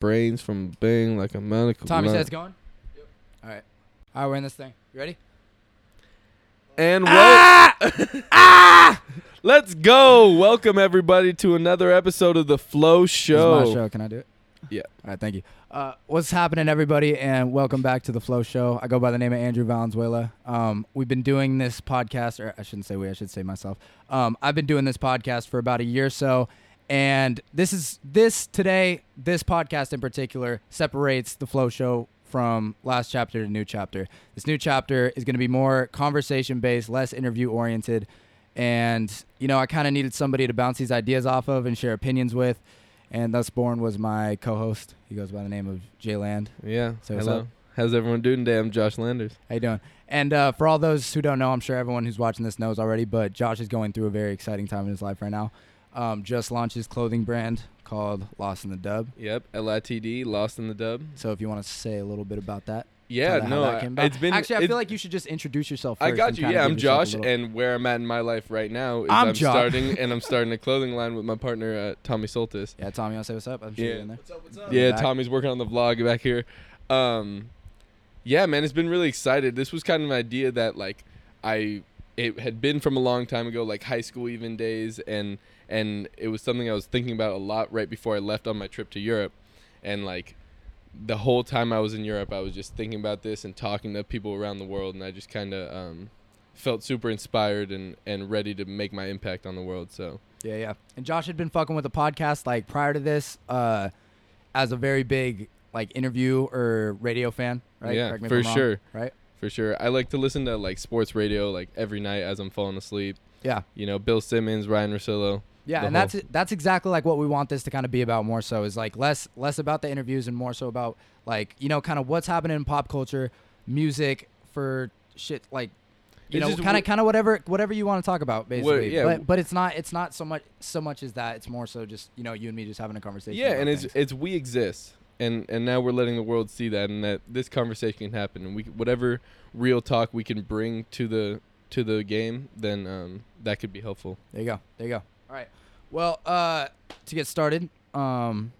brains from bang like a medical. Tommy says it's going. All right. All right, we're in this thing. You ready? And well, ah! let's go. Welcome everybody to another episode of the Flow Show. This is my show. Can I do it? Yeah. All right. Thank you. Uh, what's happening, everybody, and welcome back to the Flow Show. I go by the name of Andrew Valenzuela. Um, we've been doing this podcast, or I shouldn't say we, I should say myself. Um, I've been doing this podcast for about a year or so, and this is this today. This podcast in particular separates the Flow Show from last chapter to new chapter. This new chapter is going to be more conversation based, less interview oriented, and you know I kind of needed somebody to bounce these ideas off of and share opinions with and thus born was my co-host. He goes by the name of Jay Land. Yeah. So Hello. up? How's everyone doing today? I'm Josh Landers. How you doing? And uh, for all those who don't know, I'm sure everyone who's watching this knows already, but Josh is going through a very exciting time in his life right now. Um, just launched his clothing brand called Lost in the Dub. Yep. LITD. Lost in the dub. So if you want to say a little bit about that, Yeah. tell No. how that I- came it's been. actually I feel like you should just introduce yourself. First I got you. Yeah, I'm Josh, little- and where I'm at in my life right now is I'm I'm, starting and I'm starting a clothing line with my partner uh, Tommy Soltis. yeah, Tommy, you want to say what's up? I'm sure Yeah. you're in there. What's up, what's up? Yeah, back. Tommy's working on the vlog back here. Um, yeah, man, it's been really excited. This was kind of an idea that like I it had been from a long time ago, like high school even days, and and it was something I was thinking about a lot right before I left on my trip to Europe, and like the whole time I was in Europe, I was just thinking about this and talking to people around the world, and I just kind of um, felt super inspired and and ready to make my impact on the world. So Yeah, yeah. And Josh had been fucking with the podcast like prior to this, uh, as a very big like interview or radio fan, right? Yeah, for I'm wrong, sure. Right? for sure, I like to listen to like sports radio like every night as I'm falling asleep. Yeah. you know, Bill Simmons, Ryen Russillo. Yeah, and that's that's exactly like what we want this to kind of be about more so is like less less about the interviews and more so about like, you know, kind of what's happening in pop culture, music for shit like you It's know, kind of kind of whatever whatever you want to talk about basically. yeah, but but it's not it's not so much so much as that. It's more so just, you know, you and me just having a conversation. Yeah, and it's things. it's we exist, and and now we're letting the world see that, and that this conversation can happen, and we whatever real talk we can bring to the to the game, then um, that could be helpful. There you go. There you go. All right. Well, uh, to get started, um,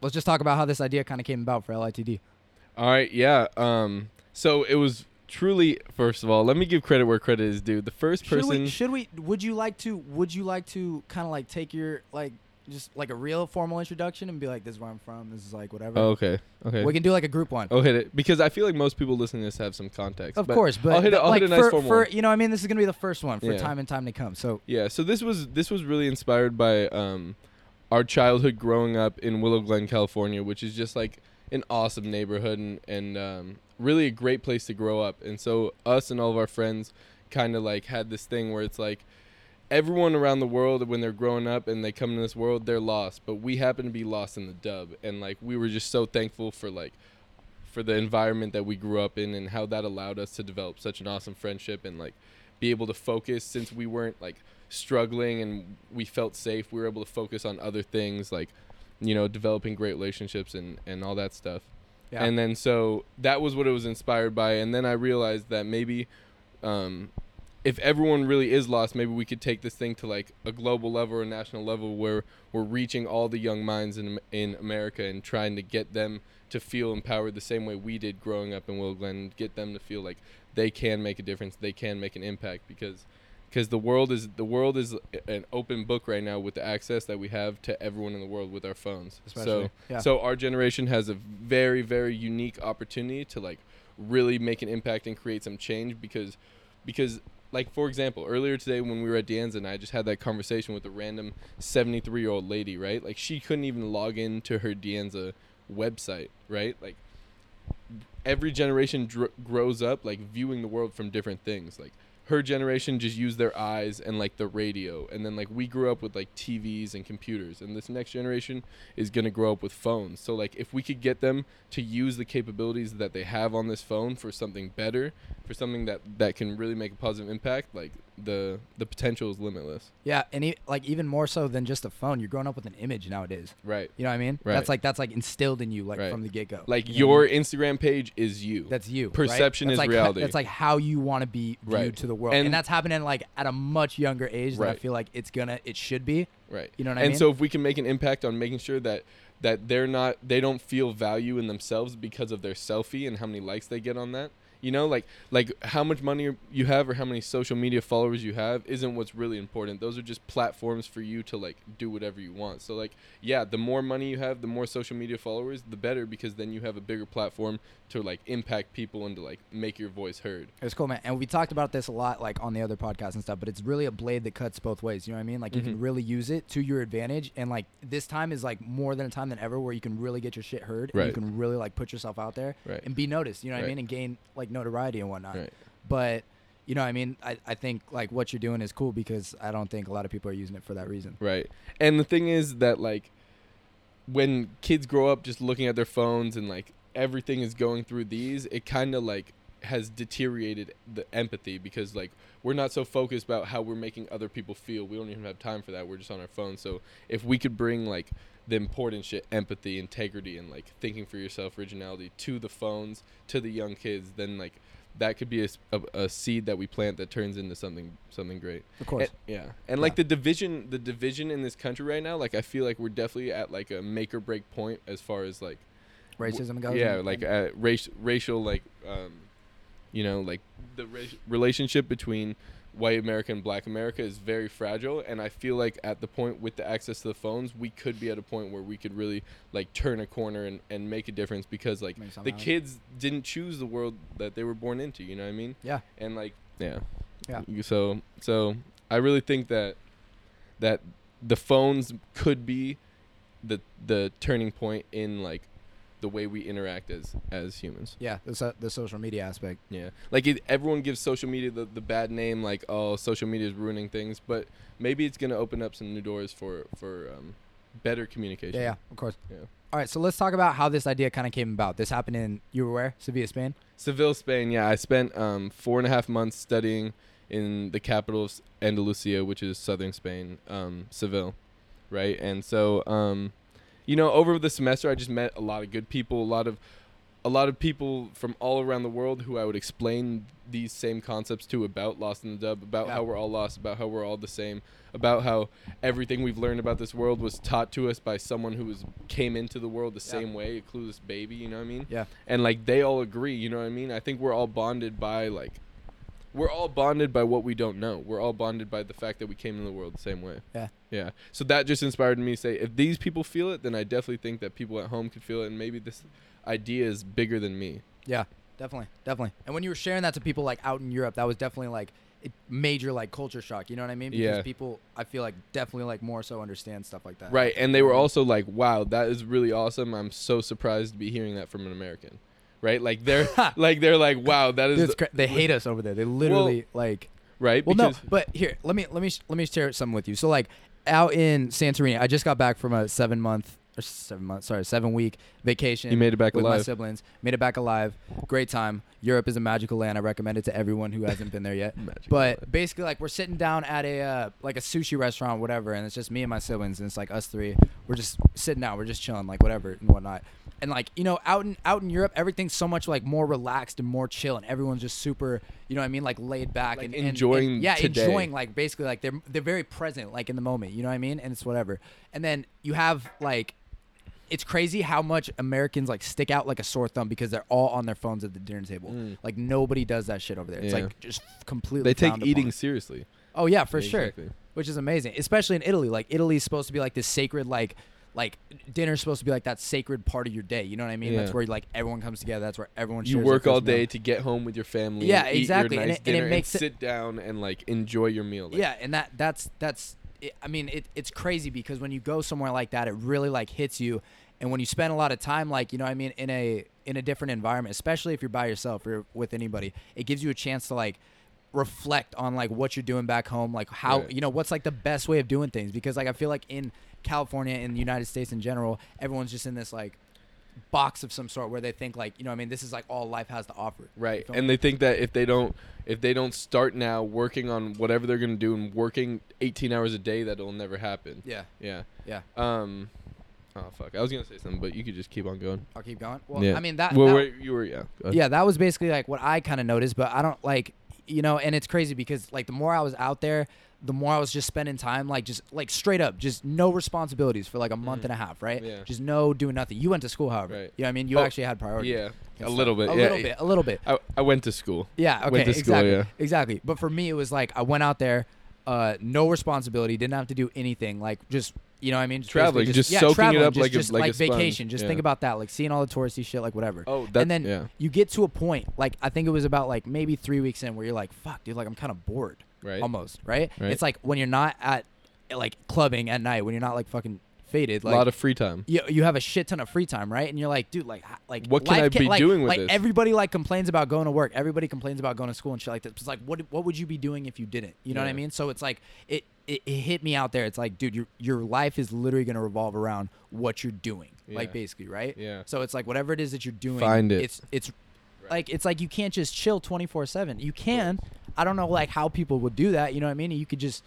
let's just talk about how this idea kind of came about for LITD. All right, yeah. Um, so it was truly first of all, let me give credit where credit is due. The first person. Should we, should we? Would you like to? Would you like to kind of like take your like just like a real formal introduction and be like, "This is where I'm from. This is like whatever." oh, okay. Okay. We can do like a group one. Oh, hit it because I feel like most people listening to this have some context. of but course, but I'll hit, a, I'll like hit a nice for, formal for you know, I mean, this is gonna be the first one for Yeah. time and time to come. So Yeah, so this was this was really inspired by um, our childhood growing up in Willow Glen, California, which is just like an awesome neighborhood and and um, really a great place to grow up. And so us and all of our friends kind of like had this thing where it's like everyone around the world when they're growing up and they come into this world they're lost, but we happen to be lost in the dub. And like we were just so thankful for like for the environment that we grew up in and how that allowed us to develop such an awesome friendship and like be able to focus since we weren't like struggling and we felt safe we were able to focus on other things like you know developing great relationships and and all that stuff. Yeah, and then so that was what it was inspired by. And then i realized that maybe um if everyone really is lost maybe we could take this thing to like a global level or a national level where we're reaching all the young minds in in america and trying to get them to feel empowered the same way we did growing up in Willow Glen, get them to feel like they can make a difference, they can make an impact because because the world is the world is an open book right now with the access that we have to everyone in the world with our phones. especially. So yeah. so our generation has a very very unique opportunity to like really make an impact and create some change because because like for example earlier today when we were at Danza and I just had that conversation with a random 73 year old lady right? Like she couldn't even log into her Danza website right? Like every generation dr- grows up like viewing the world from different things. Like her generation just used their eyes and like the radio and then like we grew up with like TVs and computers and this next generation is going to grow up with phones so like if we could get them to use the capabilities that they have on this phone for something better for something that that can really make a positive impact like the the potential is limitless yeah, and e- like even more so than just a phone, you're growing up with an image nowadays. right You know what I mean? Right. That's like that's like instilled in you like Right. from the get go. like your Instagram page is you That's you. right? Perception That's is like, reality. That's like how you want to be viewed Right. to the world, and, And- that's happening like at a much younger age than I feel like it's gonna, it should be. right. You know what I mean? and so if we can make an impact on making sure that that they're not they don't feel value in themselves because of their selfie and how many likes they get on that you know like like how much money you have or how many social media followers you have isn't what's really important. Those are just platforms for you to like do whatever you want. So like yeah the more money you have the more social media followers the better because then you have a bigger platform to like impact people and to like make your voice heard It's cool, man. And we talked about this a lot, like on the other podcast and stuff. But it's really a blade that cuts both ways. You know what I mean? Like you can Mhm. really use it to your advantage. And like this time is like more than a time than ever where you can really get your shit heard. And you can really like put yourself out there right and be noticed. You know what I Right. mean? And gain like notoriety and whatnot. right But you know what I mean? I, I think like what you're doing is cool because I don't think a lot of people are using it for that reason. Right. And the thing is that like when kids grow up just looking at their phones and like everything is going through these, it kind of like has deteriorated the empathy because like we're not so focused about how we're making other people feel. We don't even have time for that. We're just on our phone. So if we could bring like the important shit, empathy, integrity and like thinking for yourself, originality to the phones, to the young kids, then like that could be a a seed that we plant that turns into something something great. Of course. And- yeah, and like the division, the division in this country right now, like I feel like we're definitely at like a make or break point as far as like Racism goes. yeah, like uh, race, racial, like um, you know, like the ra- relationship between white America and Black America is very fragile, and I feel like at the point with the access to the phones, we could be at a point where we could really like turn a corner and, and make a difference because like the kids didn't choose the world that they were born into. You know what I mean? Yeah. And like yeah, Yeah. So so I really think that that the phones could be the the turning point in like the way we interact as as humans. yeah, the, so, the social media aspect. Yeah, like it, everyone gives social media the, the bad name, like oh, social media is ruining things. But maybe it's gonna open up some new doors for for um, better communication. Yeah, yeah, of course. Yeah. All right, so let's talk about how this idea kind of came about. This happened in you were where? Sevilla, Spain. Seville, Spain. Yeah, I spent um, four and a half months studying in the capital of Andalusia, which is southern Spain, um, Seville, right? And so, um, you know, over the semester, I just met a lot of good people, a lot of a lot of people from all around the world who I would explain these same concepts to about Lost in the Dub, about Yeah. how we're all lost, about how we're all the same, about how everything we've learned about this world was taught to us by someone who was came into the world the Yeah. same way, a clueless baby. You know what I mean? Yeah. and like they all agree you know what i mean i think we're all bonded by like we're all bonded by what we don't know we're all bonded by the fact that we came into the world the same way Yeah. yeah so that just inspired me to say if these people feel it then i definitely think that people at home could feel it and maybe this idea is bigger than me Yeah, definitely, definitely. And when you were sharing that to people like out in Europe, that was definitely like a major like culture shock. You know what I mean? Because Yeah. people, I feel like definitely like more so understand stuff like that. right and they were also like wow that is really awesome i'm so surprised to be hearing that from an american right like they're like they're like wow that is Dude, they hate us over there. They literally like. right Well, no, but here, let me let me let me share something with you. So like out in Santorini, I just got back from a seven month or seven month, sorry, seven week vacation. you made it back with my siblings. Made it back alive. Great time. Europe is a magical land. I recommend it to everyone who hasn't been there yet. But alive. basically, like we're sitting down at a uh, like a sushi restaurant, whatever, and it's just me and my siblings, and it's like us three. We're just sitting down, we're just chilling, like whatever and whatnot. And like you know, out in out in Europe, everything's so much like more relaxed and more chill, and everyone's just super, you know what I mean, like laid back Like and and- enjoying and, yeah, today. enjoying like basically like they're they're very present, like in the moment, you know what I mean, and it's whatever. And then you have like it's crazy how much Americans like stick out like a sore thumb because they're all on their phones at the dinner table. Mm. Like nobody does that shit over there. It's Yeah. like just completely. they take eating upon. seriously Oh yeah, for Yeah, sure. exactly. Which is amazing, especially in Italy. Like Italy's supposed to be like this sacred like. Like dinner's supposed to be like that sacred part of your day. You know what I mean? That's where like everyone comes together. That's where everyone. you work all first meal. day to get home with your family. Yeah, and eat exactly, Your and it- and it makes it- sit down and like enjoy your meal. Like, yeah, and that that's that's. It, I mean, it, it's crazy because when you go somewhere like that, it really like hits you, and when you spend a lot of time, like you know, what I mean, in a in a different environment, especially if you're by yourself or with anybody, it gives you a chance to like reflect on like what you're doing back home, like how you know what's like the best way of doing things. Because like I feel like in California, and the United States in general, everyone's just in this like box of some sort where they think like you know, I mean, this is like all life has to offer. Right. And they think that if they don't if they don't start now working on whatever they're gonna do and working 18 hours a day, that it'll never happen. yeah, Yeah. yeah. Um. Oh fuck! I was gonna say something, but you could just keep on going. I'll keep going. Well, yeah. I mean that. Well, that- where you were, yeah. yeah, that was basically like what I kind of noticed, but I don't like you know, and it's crazy because like the more I was out there, the more I was just spending time like just like straight up, just no responsibilities for like a month Mhm. and a half, right? Yeah. Just no doing nothing. You went to school, however. Right. You know what I mean? You Oh, actually had priorities. Yeah, a little bit. A yeah. little bit. A little bit. I, I went to school. Yeah. Okay. Went to school, exactly. yeah. Exactly. But for me, it was like I went out there, uh, no responsibility, didn't have to do anything. Like just you know what I mean? Just Traveling, basically just yeah, soaking it up just, like a- just like a like sponge, vacation. Just yeah. think about that, like seeing all the touristy shit, like whatever. Oh, that, and then yeah, you get to a point, like I think it was about like maybe three weeks in, where you're like, "Fuck, dude, like I'm kind of bored." right. almost, right? Right. It's like when you're not at like clubbing at night, when you're not like fucking faded, a lot of free time. you, you have a shit ton of free time, right? And you're like, dude, like, like What can I be like, doing with like this? everybody like complains about going to work. Everybody complains about going to school and shit like that. It's like, what what would you be doing if you didn't? You know what I mean? So it's like it, it it hit me out there. It's like, dude, your your life is literally gonna revolve around what you're doing, like basically, right? Yeah. So it's like whatever it is that you're doing, Find it. It's it's like it's like you can't just chill 24 seven. You can. I don't know like how people would do that. You know what I mean? You could just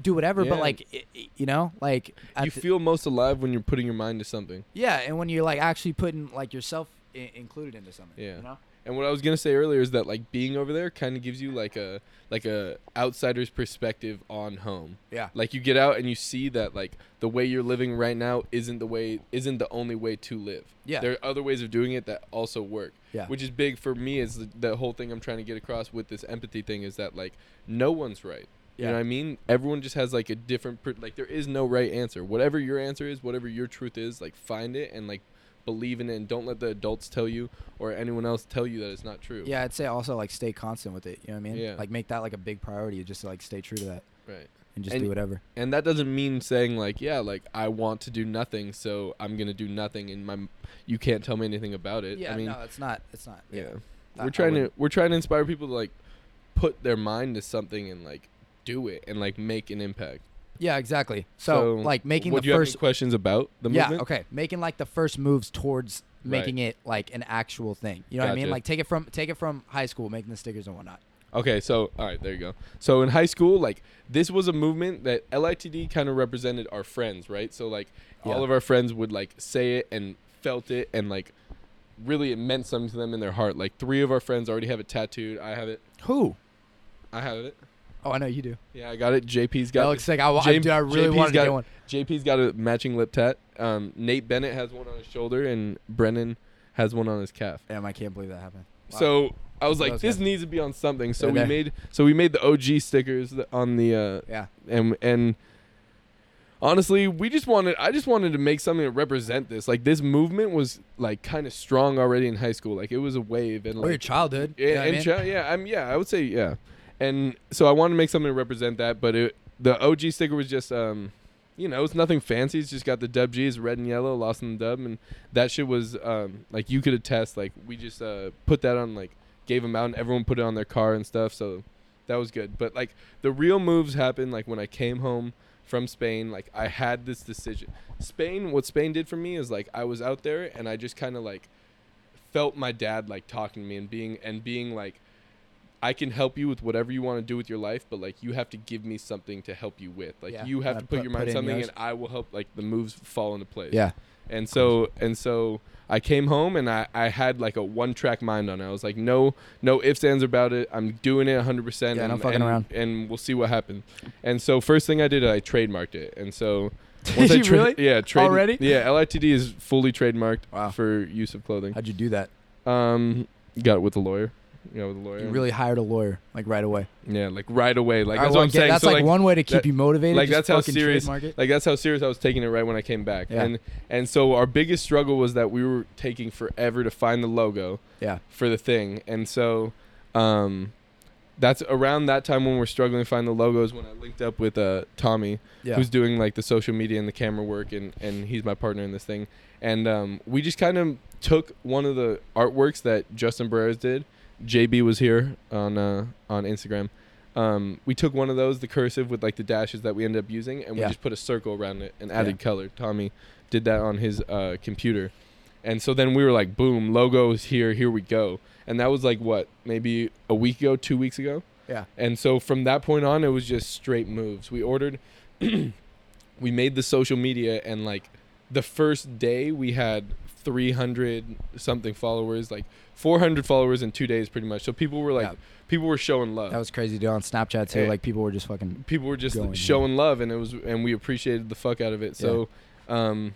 do whatever, but like you know, like at You the- feel most alive when you're putting your mind to something. yeah, and when you're like actually putting like yourself I- included into something. Yeah. You know? And what I was gonna say earlier is that like being over there kind of gives you like a like a outsider's perspective on home. Yeah. Like you get out and you see that like the way you're living right now isn't the way isn't the only way to live. Yeah. There are other ways of doing it that also work. Yeah. Which is big for me is the, the whole thing I'm trying to get across with this empathy thing is that like no one's right. You know what I mean? Everyone just has like a different per- like there is no right answer. Whatever your answer is, whatever your truth is, like find it and like believe in it and don't let the adults tell you or anyone else tell you that it's not true. Yeah, I'd say also like stay constant with it. You know what I mean? Yeah. Like make that like a big priority. Just to, like stay true to that Right. and just And- do whatever. And that doesn't mean saying like, yeah, like I want to do nothing, so I'm going to do nothing and my you can't tell me anything about it. Yeah, I mean, no, it's not. It's not. yeah. I we're trying to we're trying to inspire people to like put their mind to something and like do it and like make an impact. Yeah, exactly. So, like making would the you first. have any questions about the yeah. movement? Okay. Making like the first moves towards making it like an actual thing. You know what I mean? Gotcha. Like take it from take it from high school, making the stickers and whatnot. Okay, so all right, there you go. So in high school, like this was a movement that LITD kind of represented our friends, right? So like all Yeah. of our friends would like say it and felt it and like really it meant something to them in their heart. Like three of our friends already have it tattooed. I have it. Who? I have it. Oh, I know you do. Yeah, I got it. JP's got That looks like I, dude, I really JP's wanted to got- get one. JP's got a matching lip tat. Um, Nate Bennett has one on his shoulder and Brennan has one on his calf. Damn, I can't believe that happened. Wow. So I was like, this guys. needs to be on something. So They're we there. made so we made the OG stickers on the uh, yeah, and and honestly we just wanted i just wanted to make something to represent this like this movement was like kind of strong already in high school like it was a wave and or your childhood. yeah, you know I mean? chi- yeah i'm yeah i would say yeah and so i wanted to make something to represent that but it the og sticker was just um you know it's nothing fancy it's just got the dub g it's red and yellow lost in the dub and that shit was um like you could attest like we just uh put that on like gave them out and everyone put it on their car and stuff so that was good but like the real moves happened like when i came home from Spain, like I had this decision. Spain, what Spain did for me is like I was out there and I just kind of like felt my dad like talking to me and being and being like I can help you with whatever you want to do with your life, but like you have to give me something to help you with. Like Yeah, you have gotta to put, put- your mind in something yours. and I will help like the moves fall into place. Yeah. And so and so I came home and I, I had like a one track mind on it. I was like, no, no ifs, ands about it. I'm doing it 100%. Yeah, no and, fucking and, around. And we'll see what happens. And so first thing I did, I trademarked it. And so Did I you tra- really? Yeah, trade Already? Yeah, LITD is fully trademarked Wow. for use of clothing. How'd you do that? Um, got it with a lawyer. It with a lawyer. You really hired a lawyer like right away. Yeah, like right away. Like that's well, what I'm get- saying. That's so like, one way to keep that- you motivated. like, that's how serious- like that's how serious I was taking it right when I came back. Yeah. And and so our biggest struggle was that we were taking forever to find the logo Yeah. for the thing. And so um that's around that time when we're struggling to find the logos when I linked up with uh Tommy Yeah. who's doing like the social media and the camera work and and he's my partner in this thing. And um we just kind of took one of the artworks that Justin Barreras did. JB was here on uh on Instagram. Um, we took one of those, the cursive with like the dashes that we ended up using, and we Yeah. just put a circle around it and added color. Tommy did that on his uh, computer, and so then we were like, boom, logos here, here we go. And that was like what, maybe a week ago, two weeks ago. Yeah. And so from that point on, it was just straight moves. We ordered, we made the social media, and like the first day we had 300 something followers, like 400 followers in two days, pretty much. So people were like, Yeah. people were showing love. That was crazy, dude. On Snapchat too, Yeah. like people were just fucking. people were just going, yeah. showing love, and it was, and we appreciated the fuck out of it. So, um,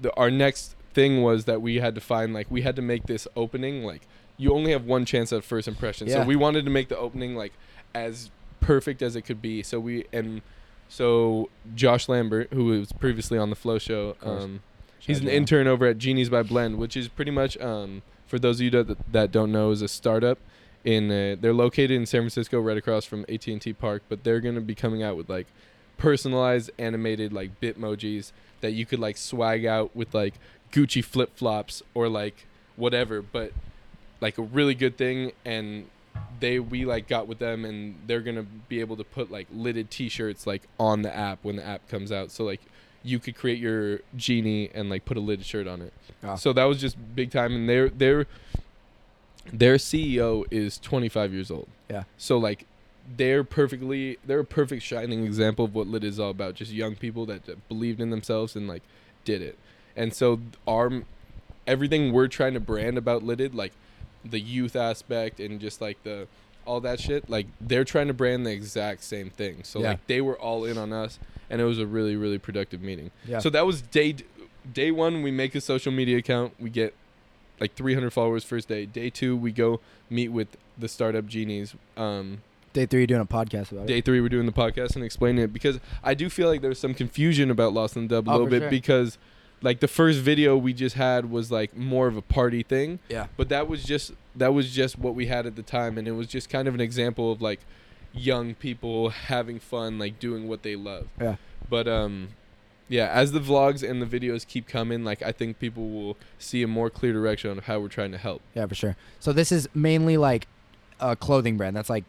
the our next thing was that we had to find like we had to make this opening like you only have one chance at first impression. Yeah. So we wanted to make the opening like as perfect as it could be. So we and so Josh Lambert, who was previously on the Flow Show, um, he's an intern over at Genies by Blend, which is pretty much um, for those of you that that don't know, is a startup. In uh, they're located in San Francisco, right across from AT and T Park, but they're gonna be coming out with like personalized animated like bitmojis that you could like swag out with like Gucci flip flops or like whatever, but like a really good thing and they we like got with them and they're gonna be able to put like LITD t-shirts like on the app when the app comes out so like you could create your genie and like put a LITD shirt on it Wow. so that was just big time and their their their ceo is 25 years old Yeah. so like they're perfectly they're a perfect shining example of what lit is all about just young people that, that believed in themselves and like did it and so our everything we're trying to brand about LITD like the youth aspect and just like the all that shit like they're trying to brand the exact same thing so Yeah. like they were all in on us and it was a really really productive meeting Yeah. so that was day day one we make a social media account we get like 300 followers first day day two we go meet with the startup genies um Day three, you're doing a podcast about it. day three we're doing the podcast and explaining it because i do feel like there's some confusion about lost in the dub a Oh, little bit sure. because like the first video we just had was like more of a party thing Yeah. but that was just that was just what we had at the time and it was just kind of an example of like young people having fun like doing what they love Yeah. but um yeah as the vlogs and the videos keep coming like i think people will see a more clear direction of how we're trying to help Yeah, for sure. So this is mainly like a clothing brand. That's like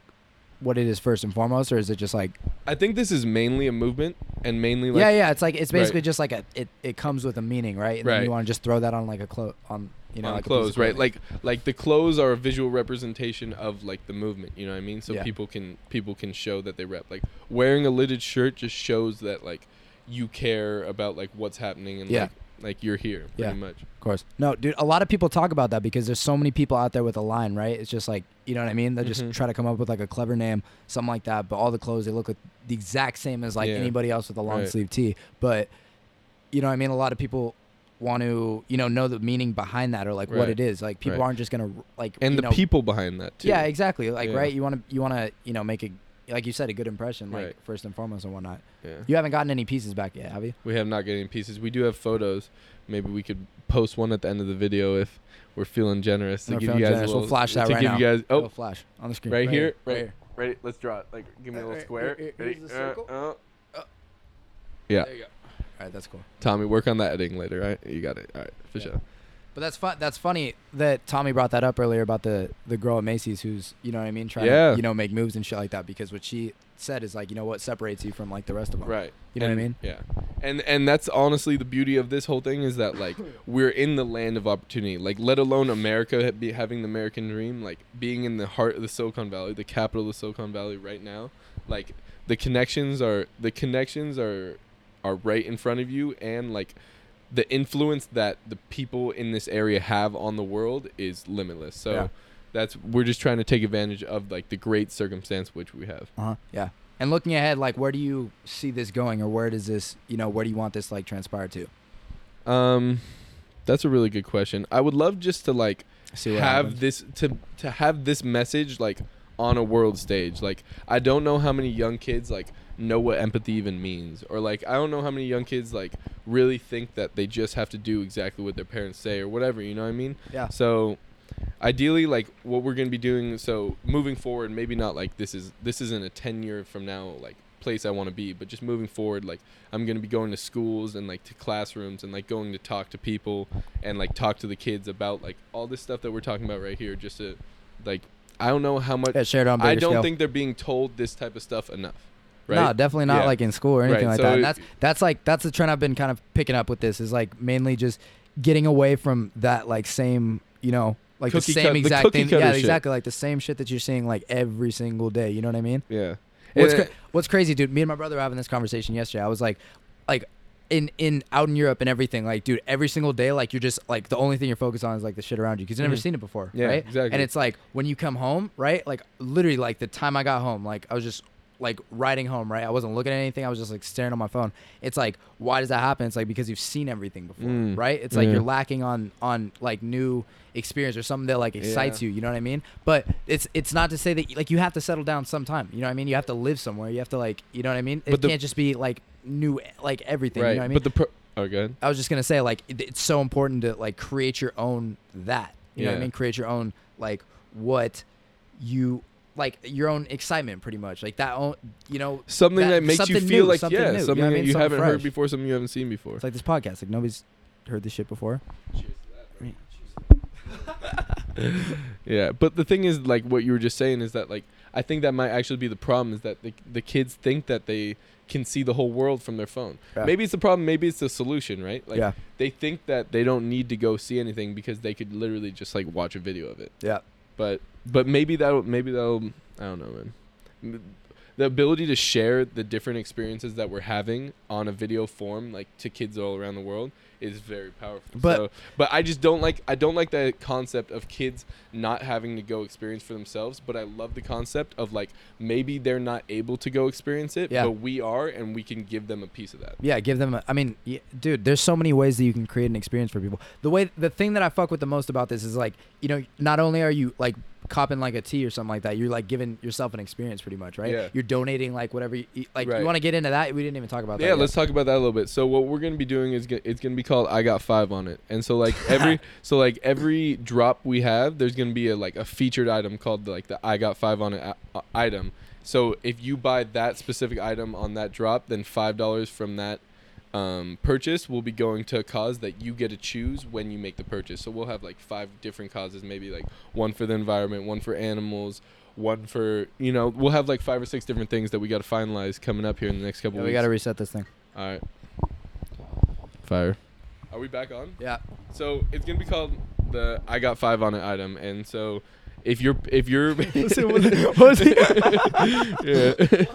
what it is first and foremost, or is it just like? i think this is mainly a movement and mainly like yeah, yeah. It's like it's basically Right. just like a it. It comes with a meaning, right? And then Right. you want to just throw that on like a clo on you know on like clothes, right? Like like the clothes are a visual representation of like the movement. You know what I mean? So Yeah. people can people can show that they rep. Like wearing a LITD shirt just shows that like you care about like what's happening and Yeah. like like you're here Yeah. much. Of course. No, dude, a lot of people talk about that because there's so many people out there with a line, right? It's just like, you know what I mean? They just Mhm. try to come up with like a clever name, something like that, but all the clothes they look like the exact same as like Yeah. anybody else with a long Right. sleeve tee. But you know what I mean? A lot of people want to, you know, know the meaning behind that or like what it is. Like people Right. aren't just going to like And the know, people behind that too. Yeah, exactly. Like Yeah. right, you want to you want to, you know, make a like you said a good impression like Right. first and foremost and whatnot. Yeah. You haven't gotten any pieces back yet, have you? We have not getting pieces. We do have photos. Maybe we could post one at the end of the video if we're feeling generous to We're give feeling you guys generous. a We'll little, flash that to right give now. you guys Little oh flash on the screen. right, here right, here. Ready? Let's draw it. Like give me a little right, square. here- Ready? here's the Uh, circle. uh. Yeah. There you go. All right, that's cool. Tommy, work on that editing later, right? You got it. All right, for Yeah. sure. But that's fun. That's funny that Tommy brought that up earlier about the the girl at Macy's who's you know what I mean trying Yeah. to you know make moves and shit like that because what she said is like you know what separates you from like the rest of them. Right. You know what I mean? Yeah. And and that's honestly the beauty of this whole thing is that like we're in the land of opportunity. Like let alone America ha- be having the American dream, like being in the heart of the Silicon Valley, the capital of the Silicon Valley right now. Like the connections are the connections are are right in front of you and like the influence that the people in this area have on the world is limitless. So Yeah. that's we're just trying to take advantage of like the great circumstance which we have. Uh huh. Yeah. And looking ahead, like where do you see this going, or where does this you know where do you want this like transpire to? Um, that's a really good question. I would love just to like See have happens. this to to have this message like on a world stage. Like I don't know how many young kids like know what empathy even means, or like I don't know how many young kids like really think that they just have to do exactly what their parents say or whatever. You know what I mean? Yeah. So ideally like what we're going to be doing so moving forward maybe not like this is this isn't a 10 year from now like place i want to be but just moving forward like i'm going to be going to schools and like to classrooms and like going to talk to people and like talk to the kids about like all this stuff that we're talking about right here just to like i don't know how much Yeah, share it on i don't scale. think they're being told this type of stuff enough right No, definitely not Yeah. like in school or anything Right, like so that. And that's that's like that's the trend I've been kind of picking up with this is like mainly just getting away from that like same you know like the same the exact cookie thing. Yeah, shit. exactly like the same shit that you're seeing like every single day. You know what I mean? yeah What's cra- what's crazy, dude? Me and my brother were having this conversation yesterday. I was like, like in in out in Europe and everything, like dude, every single day, like you're just like the only thing you're focused on is like the shit around you because you've never Mhm. seen it before, Yeah, right? exactly. And it's like when you come home, right? Like literally, like the time I got home, like I was just like riding home, right? I wasn't looking at anything. I was just like staring on my phone. It's like, why does that happen? It's like because you've seen everything before, Mm. right? It's like Yeah. you're lacking on on like new experience or something that like excites Yeah. you. You know what I mean? But it's it's not to say that like you have to settle down sometime. You know what I mean? You have to live somewhere. You have to like you know what I mean? It But the- can't just be like new like everything. right. You know what I mean? But the pro- oh, good. I was just gonna say like it, it's so important to like create your own that. You know what I mean? Create your own like what you like your own excitement pretty much like that own you know Something that- that, makes you something feel new, like something yeah, new, you know something I that mean? you Something haven't heard before, something you haven't seen before. it's like this podcast like nobody's heard this shit before Yeah, but the thing is, like what you were just saying, is that like I think that might actually be the problem is that the the kids think that they can see the whole world from their phone. Yeah. Maybe it's the problem, maybe it's the solution, right? Like yeah they think that they don't need to go see anything because they could literally just like watch a video of it. yeah But but maybe that'll maybe that'll I don't know, man. The ability to share the different experiences that we're having on a video form, like to kids all around the world, is very powerful. But- so, but I just don't like I don't like the concept of kids not having to go experience for themselves. But I love the concept of like maybe they're not able to go experience it, Yeah. but we are, and we can give them a piece of that. yeah give them a, i mean y- dude there's so many ways that you can create an experience for people the way the thing that i fuck with the most about this is like you know not only are you like copping like a tea or something like that you're like giving yourself an experience pretty much right Yeah. you're donating like whatever you, you- like Right. you want to get into that we didn't even talk about that Yeah, let's talk about that a little bit. So what we're gonna be doing is g- it's gonna be called I Got Five on it, and so like every so like every drop we have, there's gonna be a like a featured item called like the I Got Five on it a- uh, item. So if you buy that specific item on that drop, then five dollars from that um, purchase will be going to a cause that you get to choose when you make the purchase. So we'll have like five different causes, maybe like one for the environment, one for animals. One for you know we'll have like five or six different things that we got to finalize coming up here in the next couple Yeah, weeks. we gotta reset this thing All right. Fire. Are we back on? yeah So it's gonna be called the I got five on it item, and so if you're if you're Listen, what- what was he- yeah.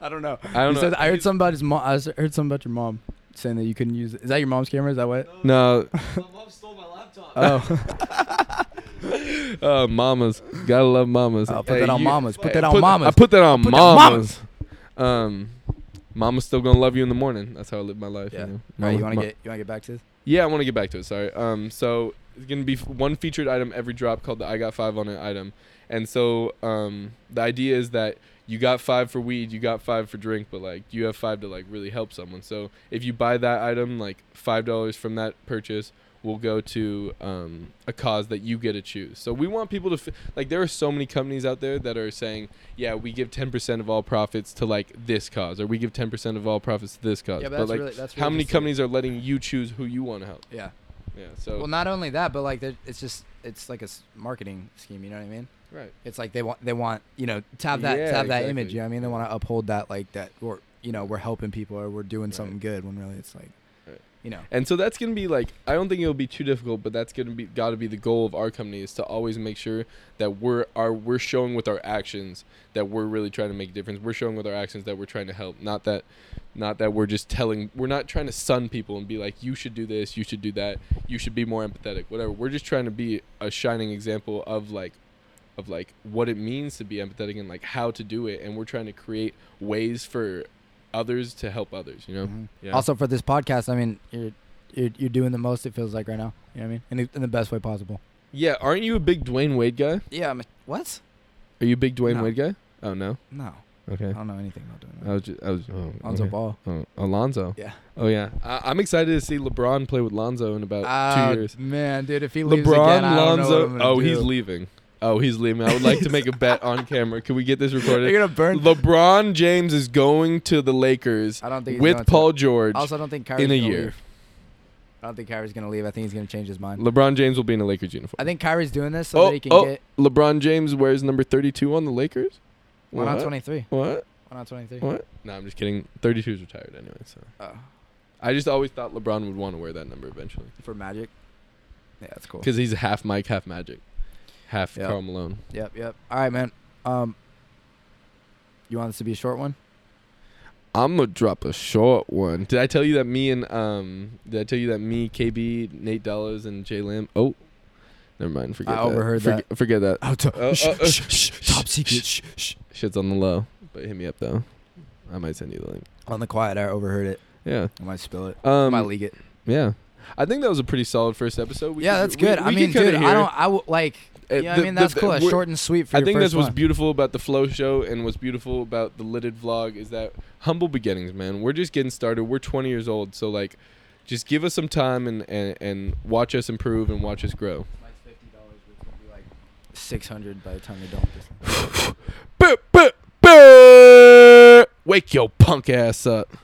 I don't know. I don't He know. said- I heard something about his mom. I s- heard something about your mom saying that you couldn't use it. Is that your mom's camera? Is that what? No, My mom stole my laptop. Oh, uh, mamas gotta love mamas. Oh, put that on mamas. Put that on put- mamas. I put that on Put that on mamas. Um, mama's still gonna love you in the morning. That's how I live my life. yeah. You know? All right, Mama- you want to ma- get you want to get back to this? Yeah, I want to get back to it. Sorry. Um, so it's gonna be f- one featured item every drop called the I got five on it item, and so um, the idea is that you got five for weed, you got five for drink, but like you have five to like really help someone. So if you buy that item, like five dollars from that purchase will go to um, a cause that you get to choose. So we want people to f- like. There are so many companies out there that are saying, "Yeah, we give ten percent of all profits to like this cause, or we give ten percent of all profits to this cause." Yeah, but but that's like, really that's how many companies are letting you choose who you want to help? Yeah. Yeah. So Well, not only that, but like it's just it's like a marketing scheme. You know what I mean? Right. It's like they want they want you know to have that to Yeah, have that exactly. image. You know what I mean? They want to uphold that like that or you know we're helping people or we're doing Right. something good when really it's like Right. you know And so that's gonna be like I don't think it'll be too difficult, but that's gonna be got to be the goal of our company is to always make sure that we're are we're showing with our actions that we're really trying to make a difference. We're showing with our actions that we're trying to help, not that not that we're just telling we're not trying to sun people and be like you should do this, you should do that, you should be more empathetic, whatever. We're just trying to be a shining example of like of like what it means to be empathetic and like how to do it and we're trying to create ways for others to help others, you know? Mhm. Yeah. Also for this podcast, I mean you're you're, you're doing the most it feels like right now. You know what I mean? In the, in the best way possible. Yeah, aren't you a big Dwyane Wade guy? Yeah. I'm, a, what? Are you a big Dwyane No. Wade guy? Oh no. No, Okay. I don't know anything about doing that. I was just, I was oh, Lonzo okay. Ball. Oh, Alonzo. Yeah. Oh yeah. I, I'm excited to see LeBron play with Lonzo in about Ah, two years. man, dude, if he leaves LeBron, again, I don't know what Lonzo. I'm gonna Oh, he's leaving. Oh, he's leaving. I would like to make a bet on camera. Can we get this recorded? You're gonna burn. LeBron James is going to the Lakers I don't think he's going with to. Paul George Also, I don't think Kyrie's in a gonna year. Leave. I don't think Kyrie's gonna leave. I think he's gonna change his mind. LeBron James will be in a Lakers uniform. I think Kyrie's doing this so oh, that he can oh, get. LeBron James wears number 32 on the Lakers. Why not What? 23? What? Why not 23? What? No, I'm just kidding. 32 is retired anyway. So Oh, I just always thought LeBron would want to wear that number eventually for Magic. Yeah, that's cool. because he's half Mike, half Magic, half Yep. Karl Malone. Yep, yep. All right, man. Um, you want this to be a short one? I'm gonna drop a short one. Did I tell you that me and um did I tell you that me, KB, Nate Dollars and Jay Lamb oh never mind, forget that. I that. overheard forget, Forget that. Oh, to- Oh, shh, oh, oh, shh, shh, top secret. Shh, shh. Shit's on the low. But hit me up though. I might send you the link. On the quiet, I overheard it. Yeah. I might spill it. Um I might leak it. Yeah. I think that was a pretty solid first episode. We yeah, could- that's good. we I mean, dude, I don't. I w- like. Uh, Yeah, I mean that's the- cool. It's we're- short and sweet for I your think first that's what's one. beautiful about the flow show and what's beautiful about the LITD vlog is that humble beginnings, man. We're just getting started. We're 20 years old, so like, just give us some time and and, and watch us improve and watch us grow. Like Six hundred by the time they dump this. Buh, buh, buh. Wake your punk ass up.